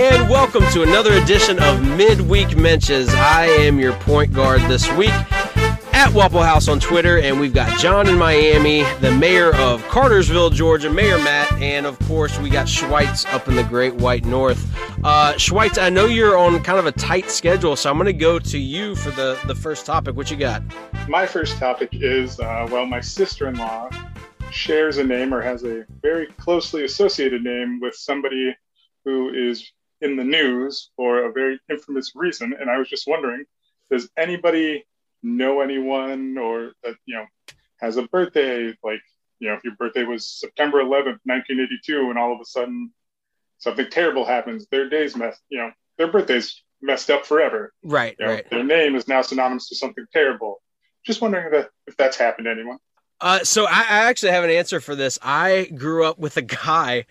And welcome to another edition of Midweek Mentions. I am your point guard this week at Waffle House on Twitter, and we've got John in Miami, the mayor of Cartersville, Georgia, Mayor Matt, and of course we got Schweitz up in the Great White North. Uh, Schweitz, I know you're on kind of a tight schedule, so I'm going to go to you for the the first topic. What you got? My first topic is uh, well, my sister-in-law shares a name or has a very closely associated name with somebody who is in the news for a very infamous reason. And I was just wondering, does anybody know anyone or that, you know, has a birthday, like, you know, if your birthday was September 11th, 1982, and all of a sudden something terrible happens, their day's messed, you know, their birthday's messed up forever. Right, You know, right. Their name is now synonymous to something terrible. Just wondering if, that, if that's happened to anyone. Uh, so I, I actually have an answer for this. I grew up with a guy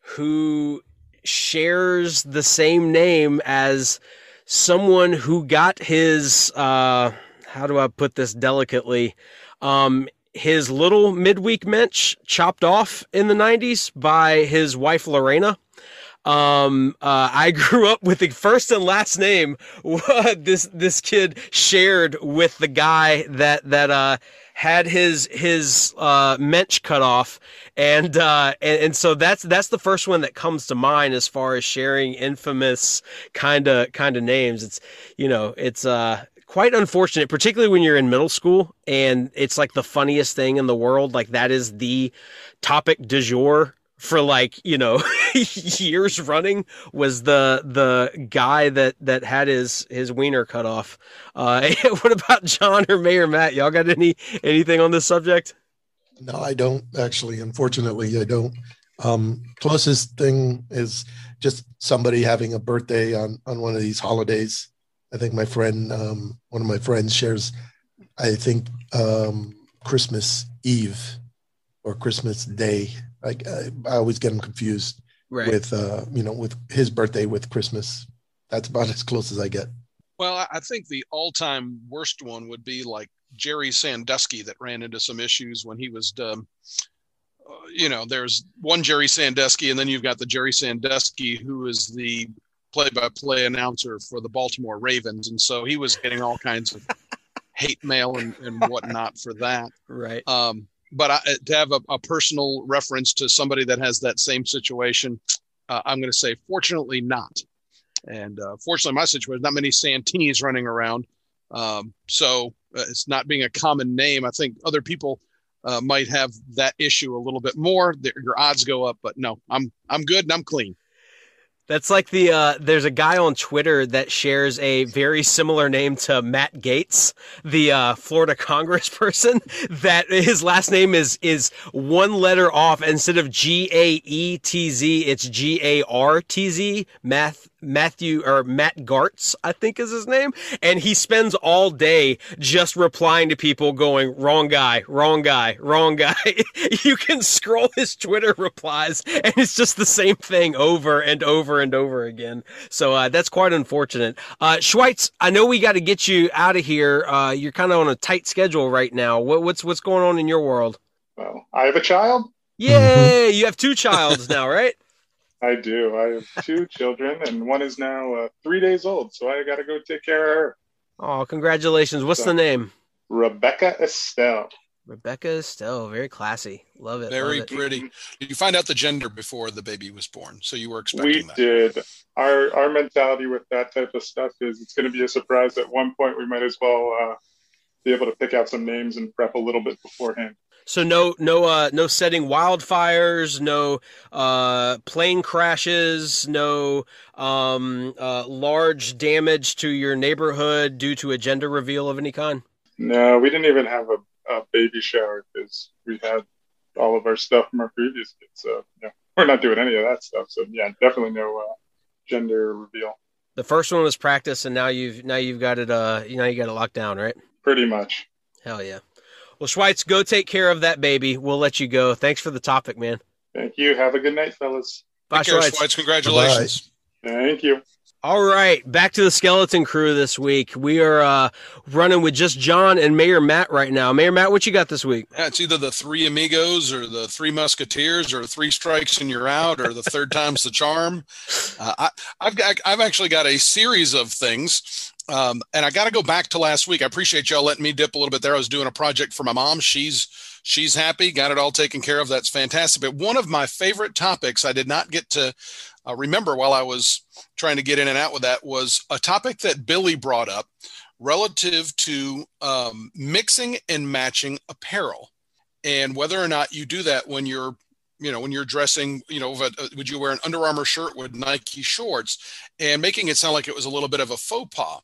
who shares the same name as someone who got his uh, how do I put this delicately? Um, his little midweek mensch chopped off in the 90s by his wife Lorena. Um, uh, I grew up with the first and last name this this kid shared with the guy that that uh had his his uh mensch cut off. And uh and, and so that's that's the first one that comes to mind as far as sharing infamous kind of kind of names. It's you know it's uh quite unfortunate particularly when you're in middle school and it's like the funniest thing in the world. Like that is the topic du jour for like you know years running was the the guy that that had his his wiener cut off uh what about john or mayor matt y'all got any anything on this subject No, I don't actually. Unfortunately, I don't. Um, closest thing is just somebody having a birthday on on one of these holidays. I think my friend, um, one of my friends, shares. I think um, Christmas Eve or Christmas Day. Like I, I always get them confused right with uh, you know with his birthday with Christmas. That's about as close as I get. Well, I- I think the all-time worst one would be like Jerry Sandusky that ran into some issues when he was, um, uh, you know, there's one Jerry Sandusky, and then you've got the Jerry Sandusky who is the play-by-play announcer for the Baltimore Ravens, and so he was getting all kinds of hate mail and, and whatnot for that. right Um, but I, to have a, a personal reference to somebody that has that same situation, uh, I'm going to say, fortunately, not. And uh, fortunately, my situation, not many Santinis running around. Um, so uh, it's not being a common name. I think other people uh, might have that issue a little bit more. Their, your odds go up, but no, I'm I'm good and I'm clean. That's like the uh, there's a guy on Twitter that shares a very similar name to Matt Gaetz, the uh, Florida Congressperson. That his last name is is one letter off instead of G A E T Z, it's G A R T Z. Math Matthew or Matt Gartz, I think is his name, and he spends all day just replying to people going wrong guy, wrong guy, wrong guy. you can scroll his Twitter replies, and it's just the same thing over and over and over again. So uh, that's quite unfortunate. Uh, Schweitz, I know we got to get you out of here. Uh, you're kind of on a tight schedule right now. What, what's what's going on in your world? Well, I have a child. Yay! You have two childs now, right? I do. I have two children, and one is now uh, three days old, so I got to go take care of her. Oh, congratulations! What's the name? Rebecca Estelle. Rebecca Estelle, very classy. Love it. Very love it. pretty. Did you find out the gender before the baby was born? So you were expecting We that. did. Our our mentality with that type of stuff is it's going to be a surprise. At one point, we might as well uh, be able to pick out some names and prep a little bit beforehand. So no, no, uh, no setting wildfires, no uh, plane crashes, no um, uh, large damage to your neighborhood due to a gender reveal of any kind. No, we didn't even have a, a baby shower because we had all of our stuff from our previous kids. So yeah, we're not doing any of that stuff. So yeah, definitely no uh, gender reveal. The first one was practice, and now you've now you've got it. Uh, now you got it locked down, right? Pretty much. Hell yeah. Well, Schweitz, go take care of that baby. We'll let you go. Thanks for the topic, man. Thank you. Have a good night, fellas. Bye, Take care, Schweitz. Schweitz. Congratulations. Thank you. All right, back to the skeleton crew this week. We are uh, running with just John and Mayor Matt right now. Mayor Matt, what you got this week? Yeah, it's either the three amigos or the three musketeers or three strikes and you're out or the third time's the charm. Uh, I, I've I've actually got a series of things. Um, and I got to go back to last week. I appreciate y'all letting me dip a little bit there. I was doing a project for my mom. She's, she's happy, got it all taken care of. That's fantastic. But one of my favorite topics I did not get to uh, remember while I was trying to get in and out with that was a topic that Billy brought up relative to um, mixing and matching apparel and whether or not you do that when you're you know when you're dressing you know uh, would you wear an Under Armour shirt with Nike shorts and making it sound like it was a little bit of a faux pas?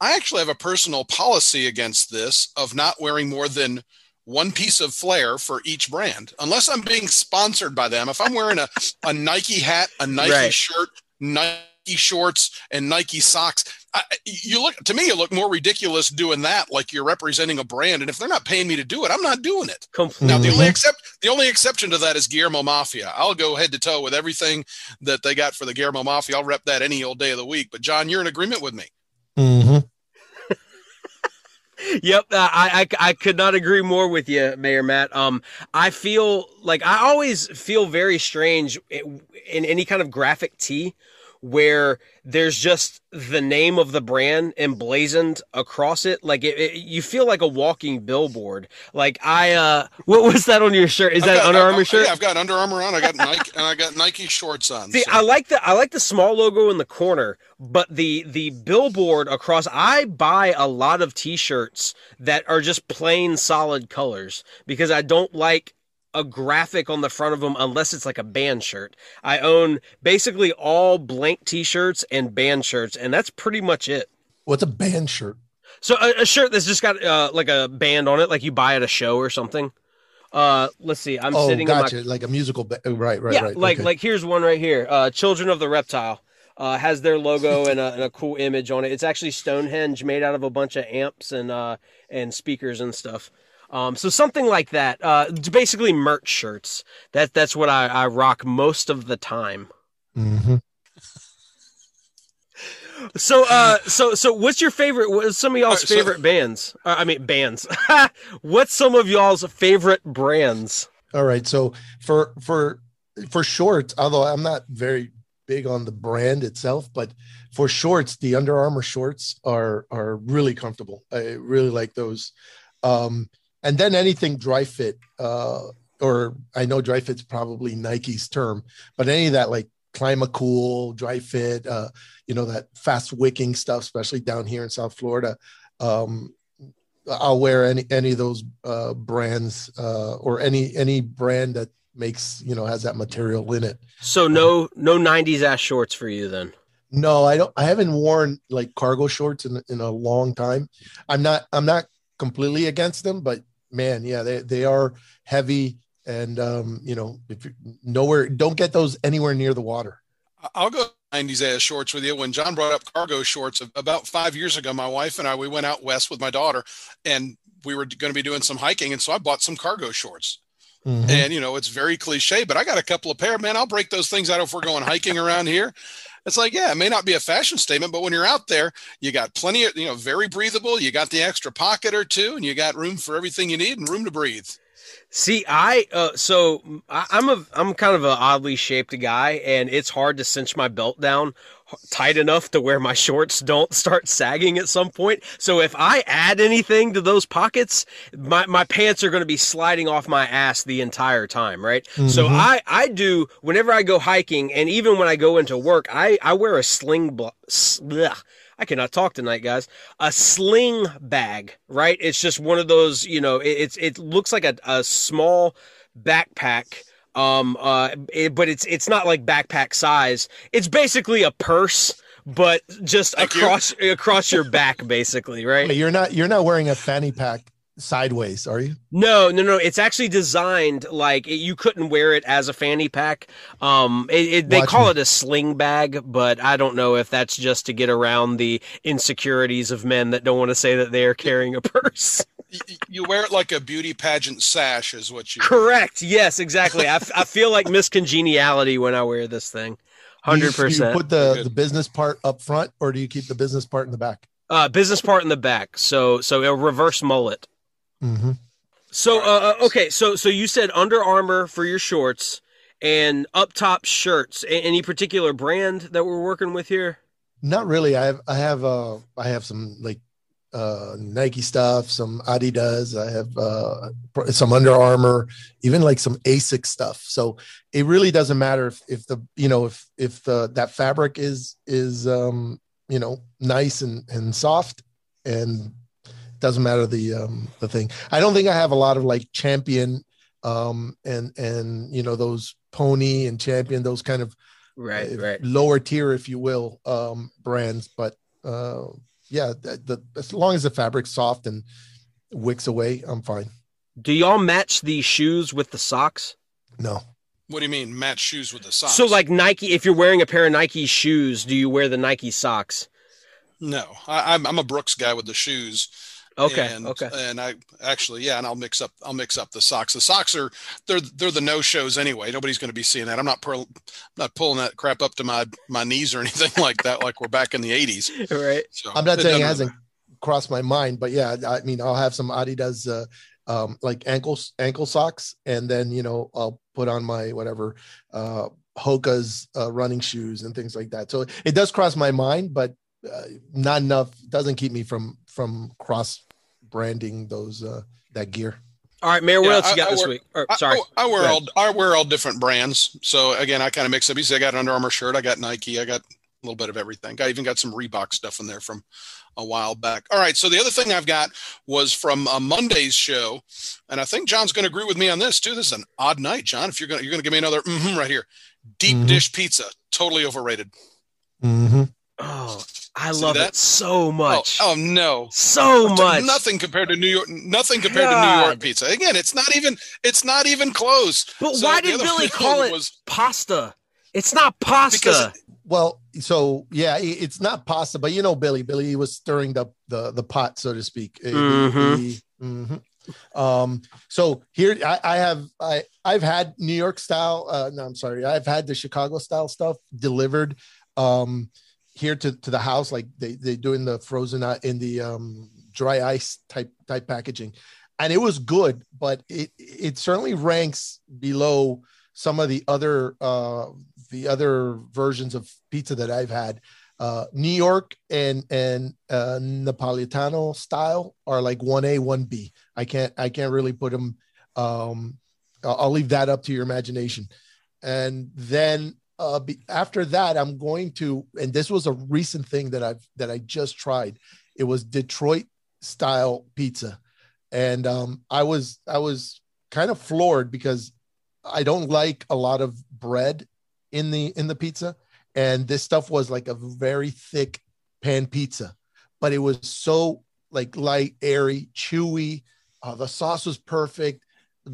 I actually have a personal policy against this of not wearing more than one piece of flair for each brand. Unless I'm being sponsored by them. If I'm wearing a, a Nike hat a Nike Right. shirt Nike shorts and Nike socks I, you look to me you look more ridiculous doing that like you're representing a brand and if they're not paying me to do it i'm not doing it Completely. now the only except the only exception to that is Guillermo Mafia. I'll go head to toe with everything that they got for the Guillermo Mafia. I'll rep that any old day of the week. But John, you're in agreement with me. Mm-hmm Yep, uh, I, I I could not agree more with you, Mayor Matt. Um, I feel like I always feel very strange in in any kind of graphic tee where there's just the name of the brand emblazoned across it. Like it, it- you feel like a walking billboard. Like I, uh, what was that on your shirt? Is I've that got- Under Armour shirt? Yeah, I've got Under Armour on. I got Nike and I got Nike shorts on. See, so- I like the I like the small logo in the corner, but the the billboard across. I buy a lot of T-shirts that are just plain solid colors because I don't like a graphic on the front of them unless it's like a band shirt. I own basically all blank T-shirts and band shirts, and that's pretty much it. What's a band shirt? So a, a shirt that's just got uh, like a band on it, like you buy at a show or something. Uh, let's see. I'm oh, sitting in my. Like a musical. Ba- oh, right, right, yeah, right. like okay. like here's one right here. Uh, Children of the Reptile uh, has their logo and a, and a cool image on it. It's actually Stonehenge made out of a bunch of amps and uh, and speakers and stuff. Um, so something like that. Uh, basically merch shirts. That that's what I, I rock most of the time. hmm So uh, so so what's your favorite? What's some of y'all's Alright, so- favorite bands? Uh, I mean bands. what's some of y'all's favorite brands? All right. So for for for shorts, although I'm not very big on the brand itself, but for shorts, the Under Armour shorts are are really comfortable. I really like those. Um, and then anything dry fit, uh, or I know dry fit's probably Nike's term, but any of that like Climacool, dry fit, uh, you know, that fast wicking stuff, especially down here in South Florida. Um, I'll wear any any of those uh, brands uh, or any any brand that makes you know has that material in it. So no no '90s ass shorts for you then. No, I don't. I haven't worn like cargo shorts in in a long time. I'm not. I'm not completely against them, but man, yeah, they they are heavy and um, you know if you nowhere don't get those anywhere near the water. I'll go 90s ass shorts with you. When John brought up cargo shorts about five years ago, my wife and I, we went out west with my daughter and we were going to be doing some hiking. And so I bought some cargo shorts. Mm-hmm. And, you know, it's very cliche, but I got a couple of pair, man. I'll break those things out if we're going hiking around here. It's like, yeah, it may not be a fashion statement, but when you're out there, you got plenty of, you know, very breathable. You got the extra pocket or two, and you got room for everything you need and room to breathe. See, I uh, so I, I'm a I'm kind of an oddly shaped guy, and it's hard to cinch my belt down tight enough to where my shorts don't start sagging at some point. So if I add anything to those pockets, my, my pants are going to be sliding off my ass the entire time, right? Mm-hmm. So I, I do, whenever I go hiking and even when I go into work, I, I wear a sling, bl- bleh, I cannot talk tonight, guys. A sling bag, right? It's just one of those, you know, it, it's, it looks like a, a small backpack um, uh, it, but it's it's not like backpack size. It's basically a purse, but just Thank across you. across your back, basically, right? You're not you're not wearing a fanny pack sideways, are you? No, no, no. It's actually designed like it, you couldn't wear it as a fanny pack. Um, it, it, they call me. it a sling bag, but I don't know if that's just to get around the insecurities of men that don't want to say that they are carrying a purse. you wear it like a beauty pageant sash, is what you. Correct. Yes, exactly. I, f- I feel like Miss Congeniality when I wear this thing. Hundred percent. You put the the business part up front, or do you keep the business part in the back? Uh, business part in the back. So so a reverse mullet. Mm-hmm. So uh, uh, okay, so so you said Under Armour for your shorts and up top shirts. Any particular brand that we're working with here? Not really. I have I have uh I have some like uh, Nike stuff, some Adidas. I have uh, some Under Armour, even like some Asics stuff. So it really doesn't matter if, if the you know if if the that fabric is is um, you know nice and and soft, and doesn't matter the um, the thing. I don't think I have a lot of like Champion um, and and you know those Pony and Champion, those kind of right uh, right lower tier, if you will, um, brands, but. Uh, yeah, the, the, as long as the fabric's soft and wicks away, I'm fine. Do y'all match the shoes with the socks? No. What do you mean match shoes with the socks? So like Nike, if you're wearing a pair of Nike shoes, do you wear the Nike socks? No, I, I'm a Brooks guy with the shoes. Okay. And, okay. And I actually, yeah, and I'll mix up. I'll mix up the socks. The socks are they're they're the no shows anyway. Nobody's going to be seeing that. I'm not pur- not pulling that crap up to my my knees or anything like that. Like we're back in the '80s. Right. So, I'm not saying it hasn't crossed my mind, but yeah, I mean, I'll have some Adidas. Uh, um, like ankle ankle socks, and then you know I'll put on my whatever uh, Hoka's uh, running shoes and things like that. So it does cross my mind, but uh, not enough. Doesn't keep me from from cross branding those uh, that gear. All right, Mayor, what yeah, else you got I, this wear, week? Or, sorry, I, I wear all I wear all different brands. So again, I kind of mix up. You see, I got an Under Armour shirt, I got Nike, I got a little bit of everything. I even got some Reebok stuff in there from a while back. All right, so the other thing I've got was from uh, Monday's show, and I think John's going to agree with me on this too. This is an odd night, John. If you're going, to you're going to give me another mm-hmm right here. Deep mm-hmm. dish pizza, totally overrated. Mm-hmm. Oh, I love that? it so much. Oh, oh no, so much. Nothing compared to New York. Nothing compared God. to New York pizza. Again, it's not even. It's not even close. But so why did Billy call it was, pasta? It's not pasta. well, so yeah, it's not pasta, but you know, Billy. Billy was stirring the the, the pot, so to speak. Mm-hmm. He, mm-hmm. Um, so here I, I, have I I've had New York style. Uh, no, I'm sorry, I've had the Chicago style stuff delivered. Um, here to, to the house, like they they doing the frozen uh, in the um, dry ice type type packaging, and it was good, but it it certainly ranks below some of the other uh, the other versions of pizza that I've had. Uh, New York and and uh, Napolitano style are like one A, one B. I can't I can't really put them. Um, I'll leave that up to your imagination. And then uh, be, after that, I'm going to, and this was a recent thing that I've that I just tried. It was Detroit style pizza, and um, I was I was kind of floored because I don't like a lot of bread in the in the pizza, and this stuff was like a very thick pan pizza, but it was so like light, airy, chewy. Uh, the sauce was perfect.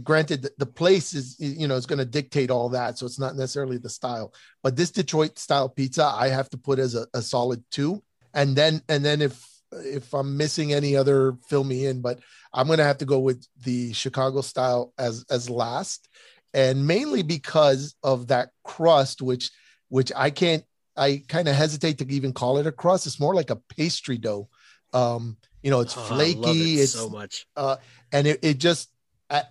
Granted the- place is you know is going to dictate all that so it's not necessarily the style. But this detroit style pizza i have to put as a, a solid two. And then and then if if i'm missing any other fill me in. But i'm going to have to go with the chicago style as as last. And mainly because of that crust which which i can't i kind of hesitate to even call it a crust. It's more like a pastry dough. Um you know it's Oh, flaky it it's so much. and it, it just uh,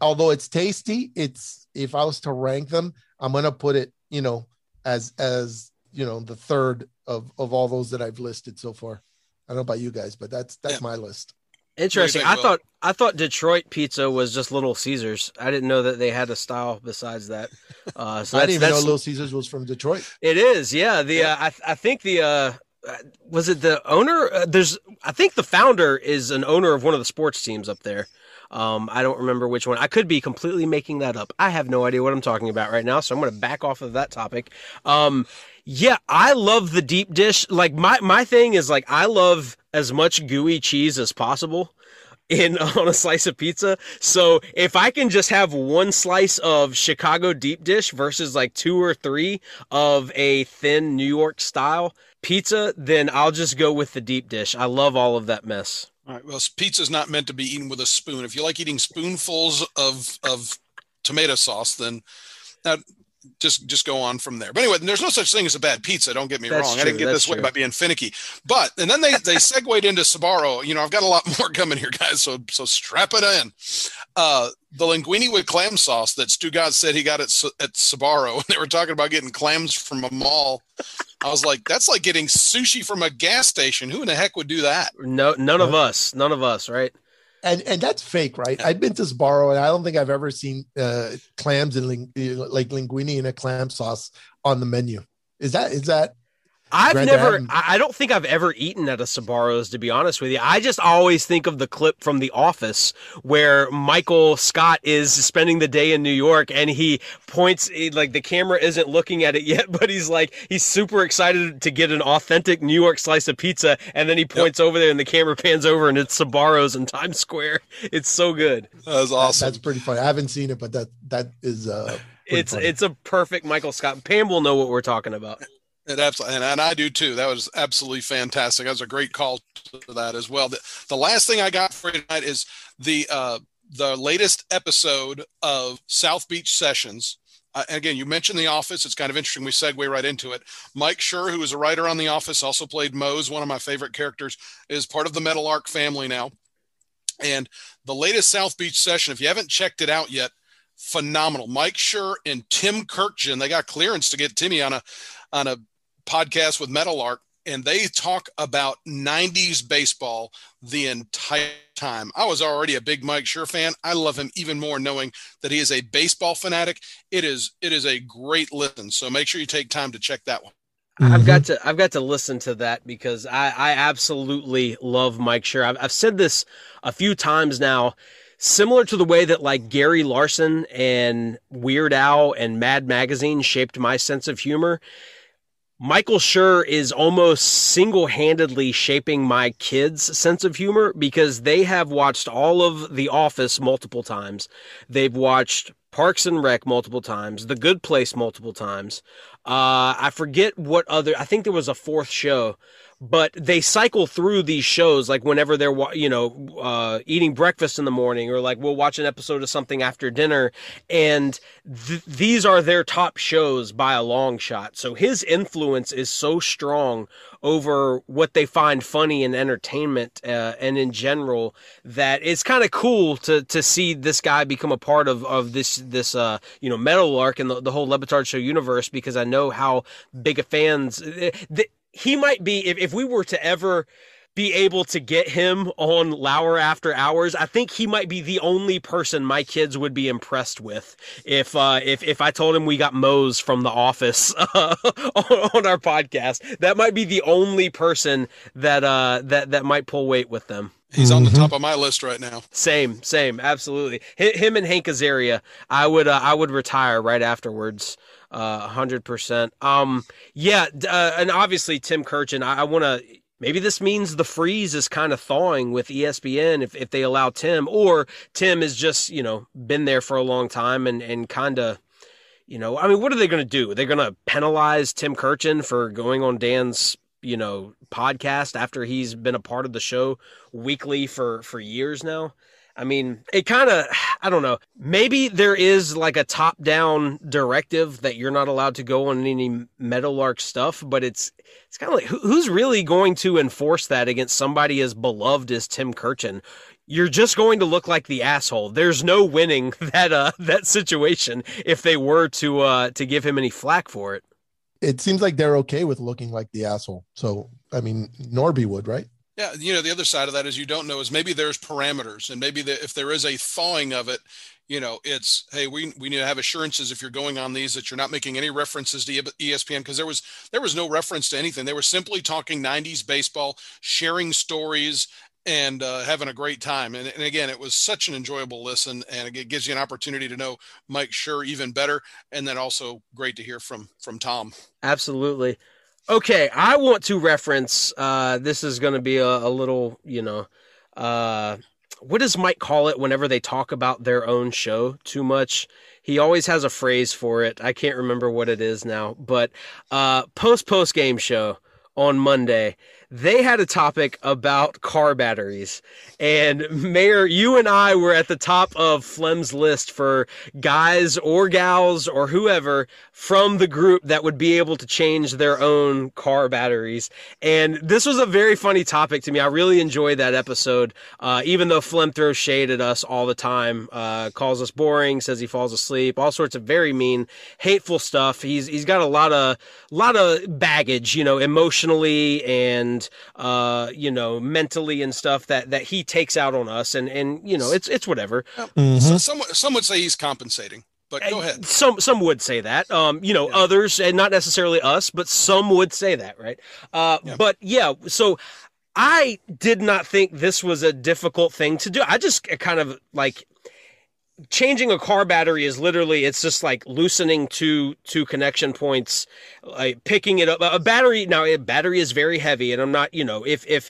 although it's tasty it's if i was to rank them i'm gonna put it you know as as you know the third of of all those that i've listed so far i don't know about you guys but that's that's Yeah. my list Interesting. think, I thought I thought Detroit pizza was just Little Caesars. I didn't know that they had a style besides that. Uh, so i didn't even know little caesars was from detroit It is, yeah. The uh, I I think the uh, uh, was it the owner? Uh, there's I think the founder is an owner of one of the sports teams up there. Um, I don't remember which one. I could be completely making that up. I have no idea what I'm talking about right now, so I'm going to back off of that topic. Um, yeah, I love the deep dish. Like my my thing is like I love as much gooey cheese as possible in on a slice of pizza. So if I can just have one slice of Chicago deep dish versus like two or three of a thin New York style pizza, then I'll just go with the deep dish. I love all of that mess. All right. Well, pizza's not meant to be eaten with a spoon. If you like eating spoonfuls of of tomato sauce, then that just just go on from there. But anyway, there's no such thing as a bad pizza. Don't get me That's wrong. I didn't get that's this way true. by being finicky. But and then they they segued into Sbarro. You know, I've got a lot more coming here, guys. So so strap it in. Uh, the linguine with clam sauce that Stugotz said he got at at Sbarro, and they were talking about getting clams from a mall. I was like, that's like getting sushi from a gas station. Who in the heck would do that? No, none of us, none of us, right? And and that's fake right? I've been to sbarro and i don't think i've ever seen uh clams and ling- like linguine in a clam sauce on the menu. Is that is that I've Granted, never, haven't- I I don't think I've ever eaten at a Sbarros, to be honest with you. I just always think of the clip from The Office where Michael Scott is spending the day in New York and he points, like the camera isn't looking at it yet, but he's like, he's super excited to get an authentic New York slice of pizza. And then he points over there and the camera pans over and it's Sbarros in Times Square. It's so good. That was awesome. that's pretty funny i haven't seen it but that that is uh It's, funny. it's a perfect Michael Scott. Pam will know what we're talking about. It absolutely, and, and I do too. That was absolutely fantastic. That was a great call to that as well. The, the last thing I got for you tonight is the uh, the latest episode of South Beach Sessions. Uh, again, you mentioned The Office. It's kind of interesting. We segue right into it. Mike Schur, who is a writer on The Office, also played Mose, one of my favorite characters, is part of the Meadowlark family now. And the latest South Beach session, if you haven't checked it out yet, phenomenal. Mike Schur and Tim Kurkjian, they got clearance to get Timmy on a on a podcast with Meadowlark, and they talk about 90s baseball the entire time. I was already a big Mike Schur fan. I love him even more knowing that he is a baseball fanatic. It is it is a great listen. So make sure you take time to check that one. I've got mm-hmm. to I've got to listen to that because I, I absolutely love Mike Schur. I've, I've said this a few times now, similar to the way that like Gary Larson and Weird Al and Mad Magazine shaped my sense of humor. Michael Schur is almost single handedly shaping my kids' sense of humor because they have watched all of The Office multiple times. They've watched Parks and Rec multiple times, The Good Place multiple times. Uh, I forget what other, I think there was a fourth show, but they cycle through these shows like whenever they're, you know, uh, eating breakfast in the morning or like we'll watch an episode of something after dinner. And th- these are their top shows by a long shot. So his influence is so strong over what they find funny in entertainment uh, and in general that it's kind of cool to to see this guy become a part of of this this uh you know Meadowlark and the, the whole Le Batard show universe because I know how big a fans th- he might be if, if we were to ever be able to get him on Lauer After Hours, I think he might be the only person my kids would be impressed with if uh, if if I told him we got Mose from The Office uh, on, on our podcast. That might be the only person that uh, that that might pull weight with them. He's on the Mhm. top of my list right now. Same, same, absolutely. Hi- Him and Hank Azaria, I would uh, I would retire right afterwards. Uh, hundred percent. Um, yeah, uh, and obviously Tim Kurkjian. I, I want to maybe this means the freeze is kind of thawing with ESPN if, if they allow Tim, or Tim has just, you know, been there for a long time and, and kind of, you know, I mean, what are they going to do? They're going to penalize Tim Kurkjian for going on Dan's, you know, podcast after he's been a part of the show weekly for, for years now. I mean, it kind of, I don't know. Maybe there is like a top down directive that you're not allowed to go on any Meadowlark stuff, but it's, it's kind of like, who's really going to enforce that against somebody as beloved as Tim Kurkjian? You're just going to look like the asshole. There's no winning that, uh, that situation if they were to, uh, to give him any flack for it. It seems like they're okay with looking like the asshole. So, I mean, Norby would, right? Yeah, you know, the other side of that is you don't know is maybe there's parameters, and maybe the, if there is a thawing of it, you know, it's hey, we we need to have assurances if you're going on these that you're not making any references to ESPN because there was there was no reference to anything. They were simply talking '90s baseball, sharing stories, and uh, having a great time. And, and, again, it was such an enjoyable listen, and it gives you an opportunity to know Mike Schur even better, and then also great to hear from from Tom. Absolutely. Okay, I want to reference. Uh, this is going to be a, a, little, you know, uh, what does Mike call it whenever they talk about their own show too much? He always has a phrase for it. I can't remember what it is now, but uh, post post game show on Monday they had a topic about car batteries. And Mayor, you and I were at the top of Flem's list for guys or gals or whoever from the group that would be able to change their own car batteries. And this was a very funny topic to me. I really enjoyed that episode, uh, even though Flem throws shade at us all the time, uh, calls us boring, says he falls asleep, all sorts of very mean, hateful stuff. He's he's got a lot of lot of baggage, you know, emotionally and uh, you know, mentally and stuff that that he takes out on us, and and you know, it's it's whatever. Mm-hmm. So some some would say he's compensating. But go ahead. Some some would say that. Um, you know, yeah. others, and not necessarily us, but some would say that, right? Uh, yeah. but yeah, so I did not think this was a difficult thing to do. I just kind of like changing a car battery is literally it's just like loosening two two connection points like picking it up. A battery now a battery is very heavy and i'm not you know if if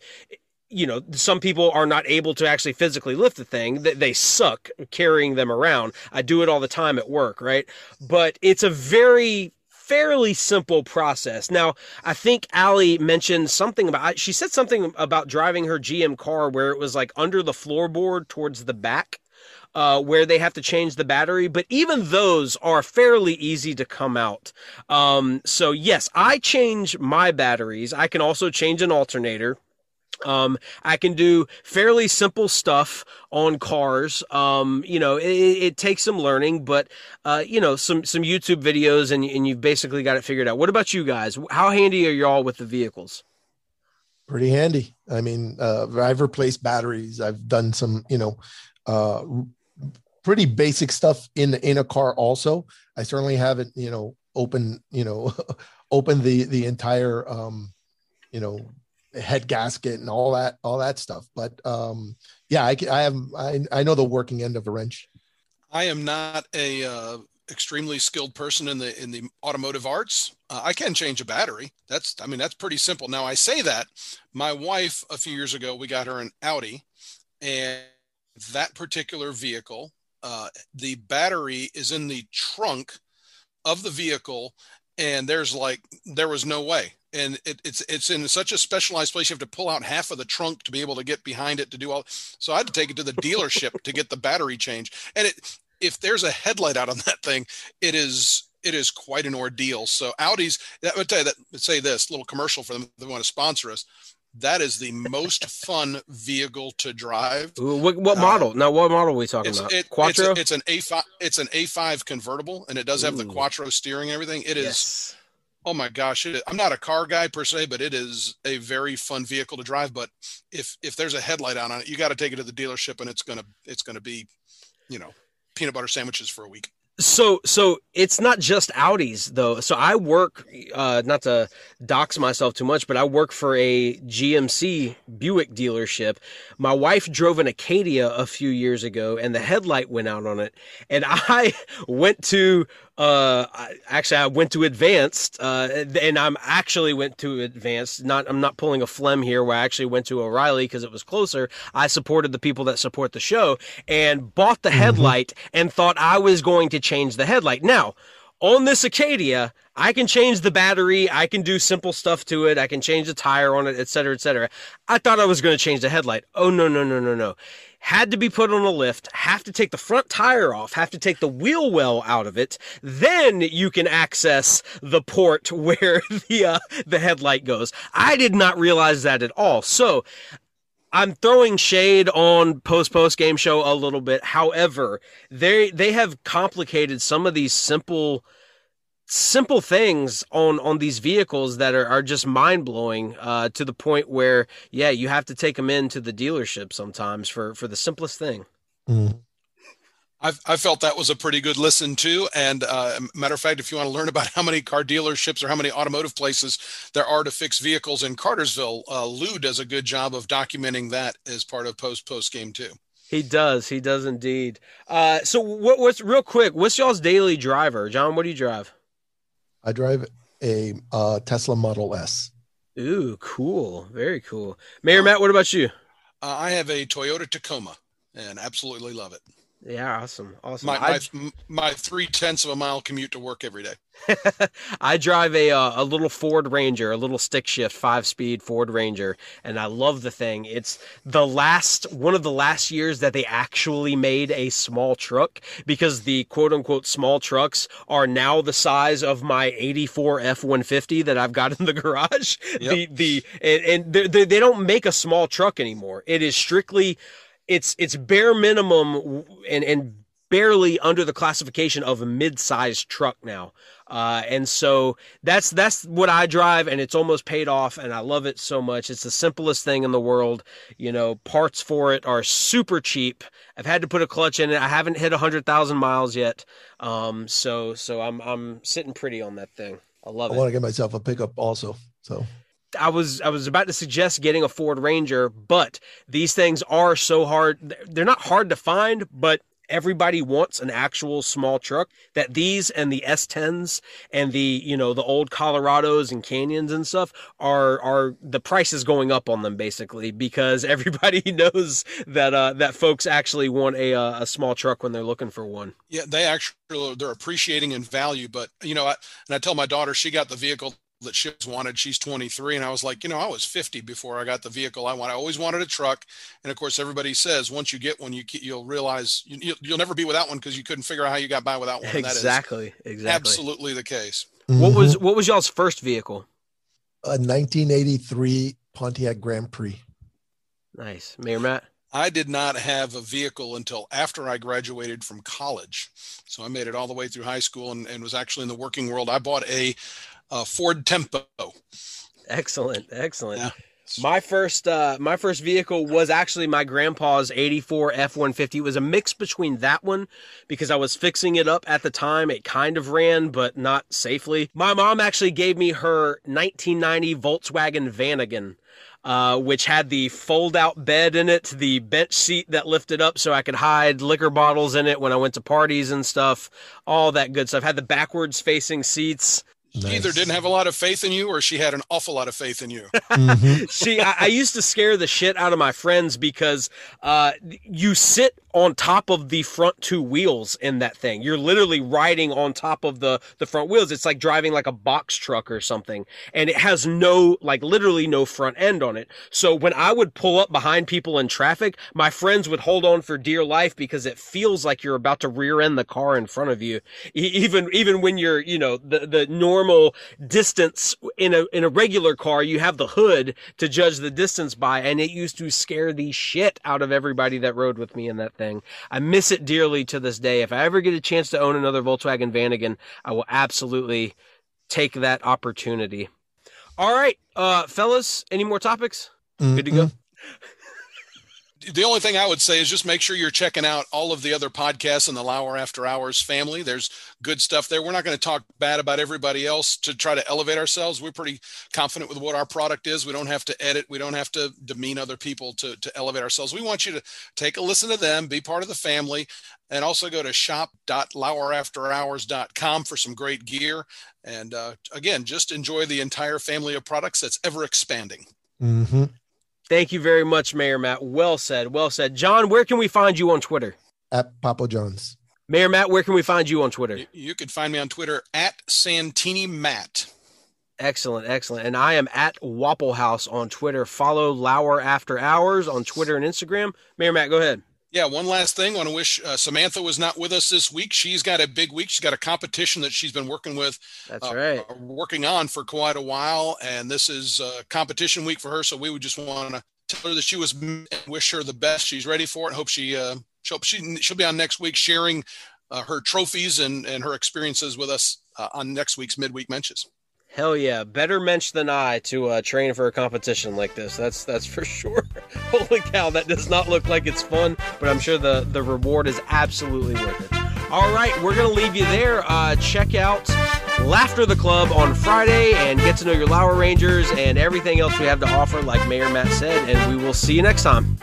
you know some people are not able to actually physically lift the thing they, they suck carrying them around. I do it all the time at work right? But it's a very fairly simple process. Now, I think Allie mentioned something about, she said something about driving her GM car where it was like under the floorboard towards the back uh, where they have to change the battery, but even those are fairly easy to come out. Um, so yes, I change my batteries. I can also change an alternator. Um, I can do fairly simple stuff on cars. Um, you know, it, it, takes some learning, but uh, you know, some some YouTube videos, and and you've basically got it figured out. What about you guys? How handy are y'all with the vehicles? Pretty handy. I mean, uh, I've replaced batteries. I've done some, you know, uh, pretty basic stuff in in a car also. I certainly haven't you know open you know open the the entire um you know head gasket and all that all that stuff. But um yeah i i have i, I know the working end of a wrench. I am not a uh extremely skilled person in the in the automotive arts. Uh, i can change a battery. That's i mean that's pretty simple. Now i say that. My wife a few years ago we got her an audi and that particular vehicle uh, the battery is in the trunk of the vehicle and there's like there was no way. And it, it's it's in such a specialized place you have to pull out half of the trunk to be able to get behind it to do all so i had to take it to the dealership to get the battery change and it if there's a headlight out on that thing it is it is quite an ordeal. So audis that would tell you that say this little commercial for them they want to sponsor us that is the most fun vehicle to drive. What, what, model? Uh, now, what model are we talking it's, about? It, Quattro. It's, it's, an A5. It's an A5 convertible, and it does have Ooh. the Quattro steering and everything. It is. Yes. Oh my gosh! I'm not a car guy per se, but it is a very fun vehicle to drive. But if if there's a headlight on it, you got to take it to the dealership, and it's gonna it's gonna be, you know, peanut butter sandwiches for a week. So, so it's not just Audis though. So I work, uh, not to dox myself too much, but I work for a GMC Buick dealership. My wife drove an Acadia a few years ago and the headlight went out on it. And I went to uh, I, actually, I went to advanced, uh, and I'm actually went to advanced. Not, I'm not pulling a Flem here. Where I actually went to O'Reilly because it was closer. I supported the people that support the show and bought the headlight and thought I was going to change the headlight. Now, on this Acadia, I can change the battery. I can do simple stuff to it. I can change the tire on it, et cetera, et cetera. I thought I was going to change the headlight. Oh, no, no, no, no, no. Had to be put on a lift, have to take the front tire off, have to take the wheel well out of it. Then you can access the port where the, uh, the headlight goes. I did not realize that at all. So I'm throwing shade on post post game show a little bit. However, they they have complicated some of these simple simple things on on these vehicles that are, are just mind blowing uh, to the point where yeah you have to take them into the dealership sometimes for for the simplest thing. Mm. I've, I felt that was a pretty good listen too. And uh, matter of fact, if you want to learn about how many car dealerships or how many automotive places there are to fix vehicles in Cartersville, uh, Lou does a good job of documenting that as part of post post game too. He does. He does indeed. Uh, so what, what's real quick? What's y'all's daily driver, John? What do you drive? I drive a uh, Tesla Model S. Ooh, cool. Very cool. Mayor Matt, what about you? Uh, I have a Toyota Tacoma and absolutely love it. Yeah, awesome, awesome. My I- my, my three tenths of a mile commute to work every day. I drive a uh, a little Ford Ranger, a little stick shift five speed Ford Ranger, and I love the thing. It's the last one of the last years that they actually made a small truck because the quote unquote small trucks are now the size of my 84 F 150 that I've got in the garage. Yep. The the and, and they they don't make a small truck anymore. It is strictly it's it's bare minimum and and barely under the classification of a mid-sized truck now. Uh, and so that's that's what I drive, and it's almost paid off, and I love it so much. It's the simplest thing in the world. You know, parts for it are super cheap. I've had to put a clutch in it. I haven't hit hundred thousand miles yet. Um, so so I'm I'm sitting pretty on that thing. I love I it. I want to get myself a pickup also. So I was I was about to suggest getting a Ford Ranger, but these things are so hard. They're not hard to find, but everybody wants an actual small truck. That these and the S10s and the you know the old Colorados and Canyons and stuff are are the price is going up on them basically because everybody knows that uh, that folks actually want a uh, a small truck when they're looking for one. Yeah, they actually they're appreciating in value. But you know, I, and I tell my daughter she got the vehicle that she always wanted. She's 23, and I was like, you know, I was 50 before I got the vehicle I want. I always wanted a truck, and of course, everybody says once you get one, you, you'll realize you, you'll- you'll never be without one because you couldn't figure out how you got by without one. And exactly, That is exactly. absolutely the case. What Mhm. was what was y'all's first vehicle? a 1983 Pontiac Grand Prix? Nice, Mayor Matt. I did not have a vehicle until after I graduated from college. So I made it all the way through high school and, and was actually in the working world. I bought a, uh Ford Tempo. Excellent, excellent. Yeah. My first uh my first vehicle was actually my grandpa's 84 F150. It was a mix between that one because I was fixing it up at the time. It kind of ran but not safely. My mom actually gave me her 1990 Volkswagen Vanagon. Uh, which had the fold out bed in it, the bench seat that lifted up so I could hide liquor bottles in it when I went to parties and stuff, all that good stuff. Had the backwards facing seats. She either didn't have a lot of faith in you or she had an awful lot of faith in you. Mhm. See, I, I used to scare the shit out of my friends because uh, you sit on top of the front two wheels in that thing. You're literally riding on top of the the front wheels. It's like driving like a box truck or something, and it has no like literally no front end on it. So when I would pull up behind people in traffic, my friends would hold on for dear life because it feels like you're about to rear end the car in front of you. E- even even when you're you know the the normal distance in a in a regular car, you have the hood to judge the distance by, and it used to scare the shit out of everybody that rode with me in that thing. I miss it dearly to this day. If I ever get a chance to own another Volkswagen Vanagon, I will absolutely take that opportunity. All right, uh, fellas, any more topics? Good to go. The only thing I would say is just make sure you're checking out all of the other podcasts in the Lauer After Hours family. There's good stuff there. We're not going to talk bad about everybody else to try to elevate ourselves. We're pretty confident with what our product is. We don't have to edit. We don't have to demean other people to, to elevate ourselves. We want you to take a listen to them, be part of the family, and also go to shop.lauerafterhours.com for some great gear. And uh, again, just enjoy the entire family of products that's ever expanding. Mm-hmm. Thank you very much, Mayor Matt. Well said. Well said. John, where can we find you on Twitter? At Papa Jones. Mayor Matt, where can we find you on Twitter? You, you can find me on Twitter at Santini Matt. Excellent, excellent. And I am at Wapple House on Twitter. Follow Lauer After Hours on Twitter and Instagram. Mayor Matt, go ahead. Yeah, one last thing. I want to wish uh, Samantha was not with us this week. She's got a big week. She's got a competition that she's been working with. That's uh, right. Working on for quite a while, and this is a competition week for her. So we would just want to tell her that she was wish her the best. She's ready for it. Hope she uh, she'll she, she'll be on next week sharing uh, her trophies and and her experiences with us uh, on next week's midweek mentions. Hell yeah, better mensch than I to uh, train for a competition like this. That's that's for sure. Holy cow, that does not look like it's fun, but I'm sure the the reward is absolutely worth it. All right, we're gonna leave you there. Uh, check out Laughter the Club on Friday and get to know your Lauer Rangers and everything else we have to offer, like Mayor Matt said. And we will see you next time.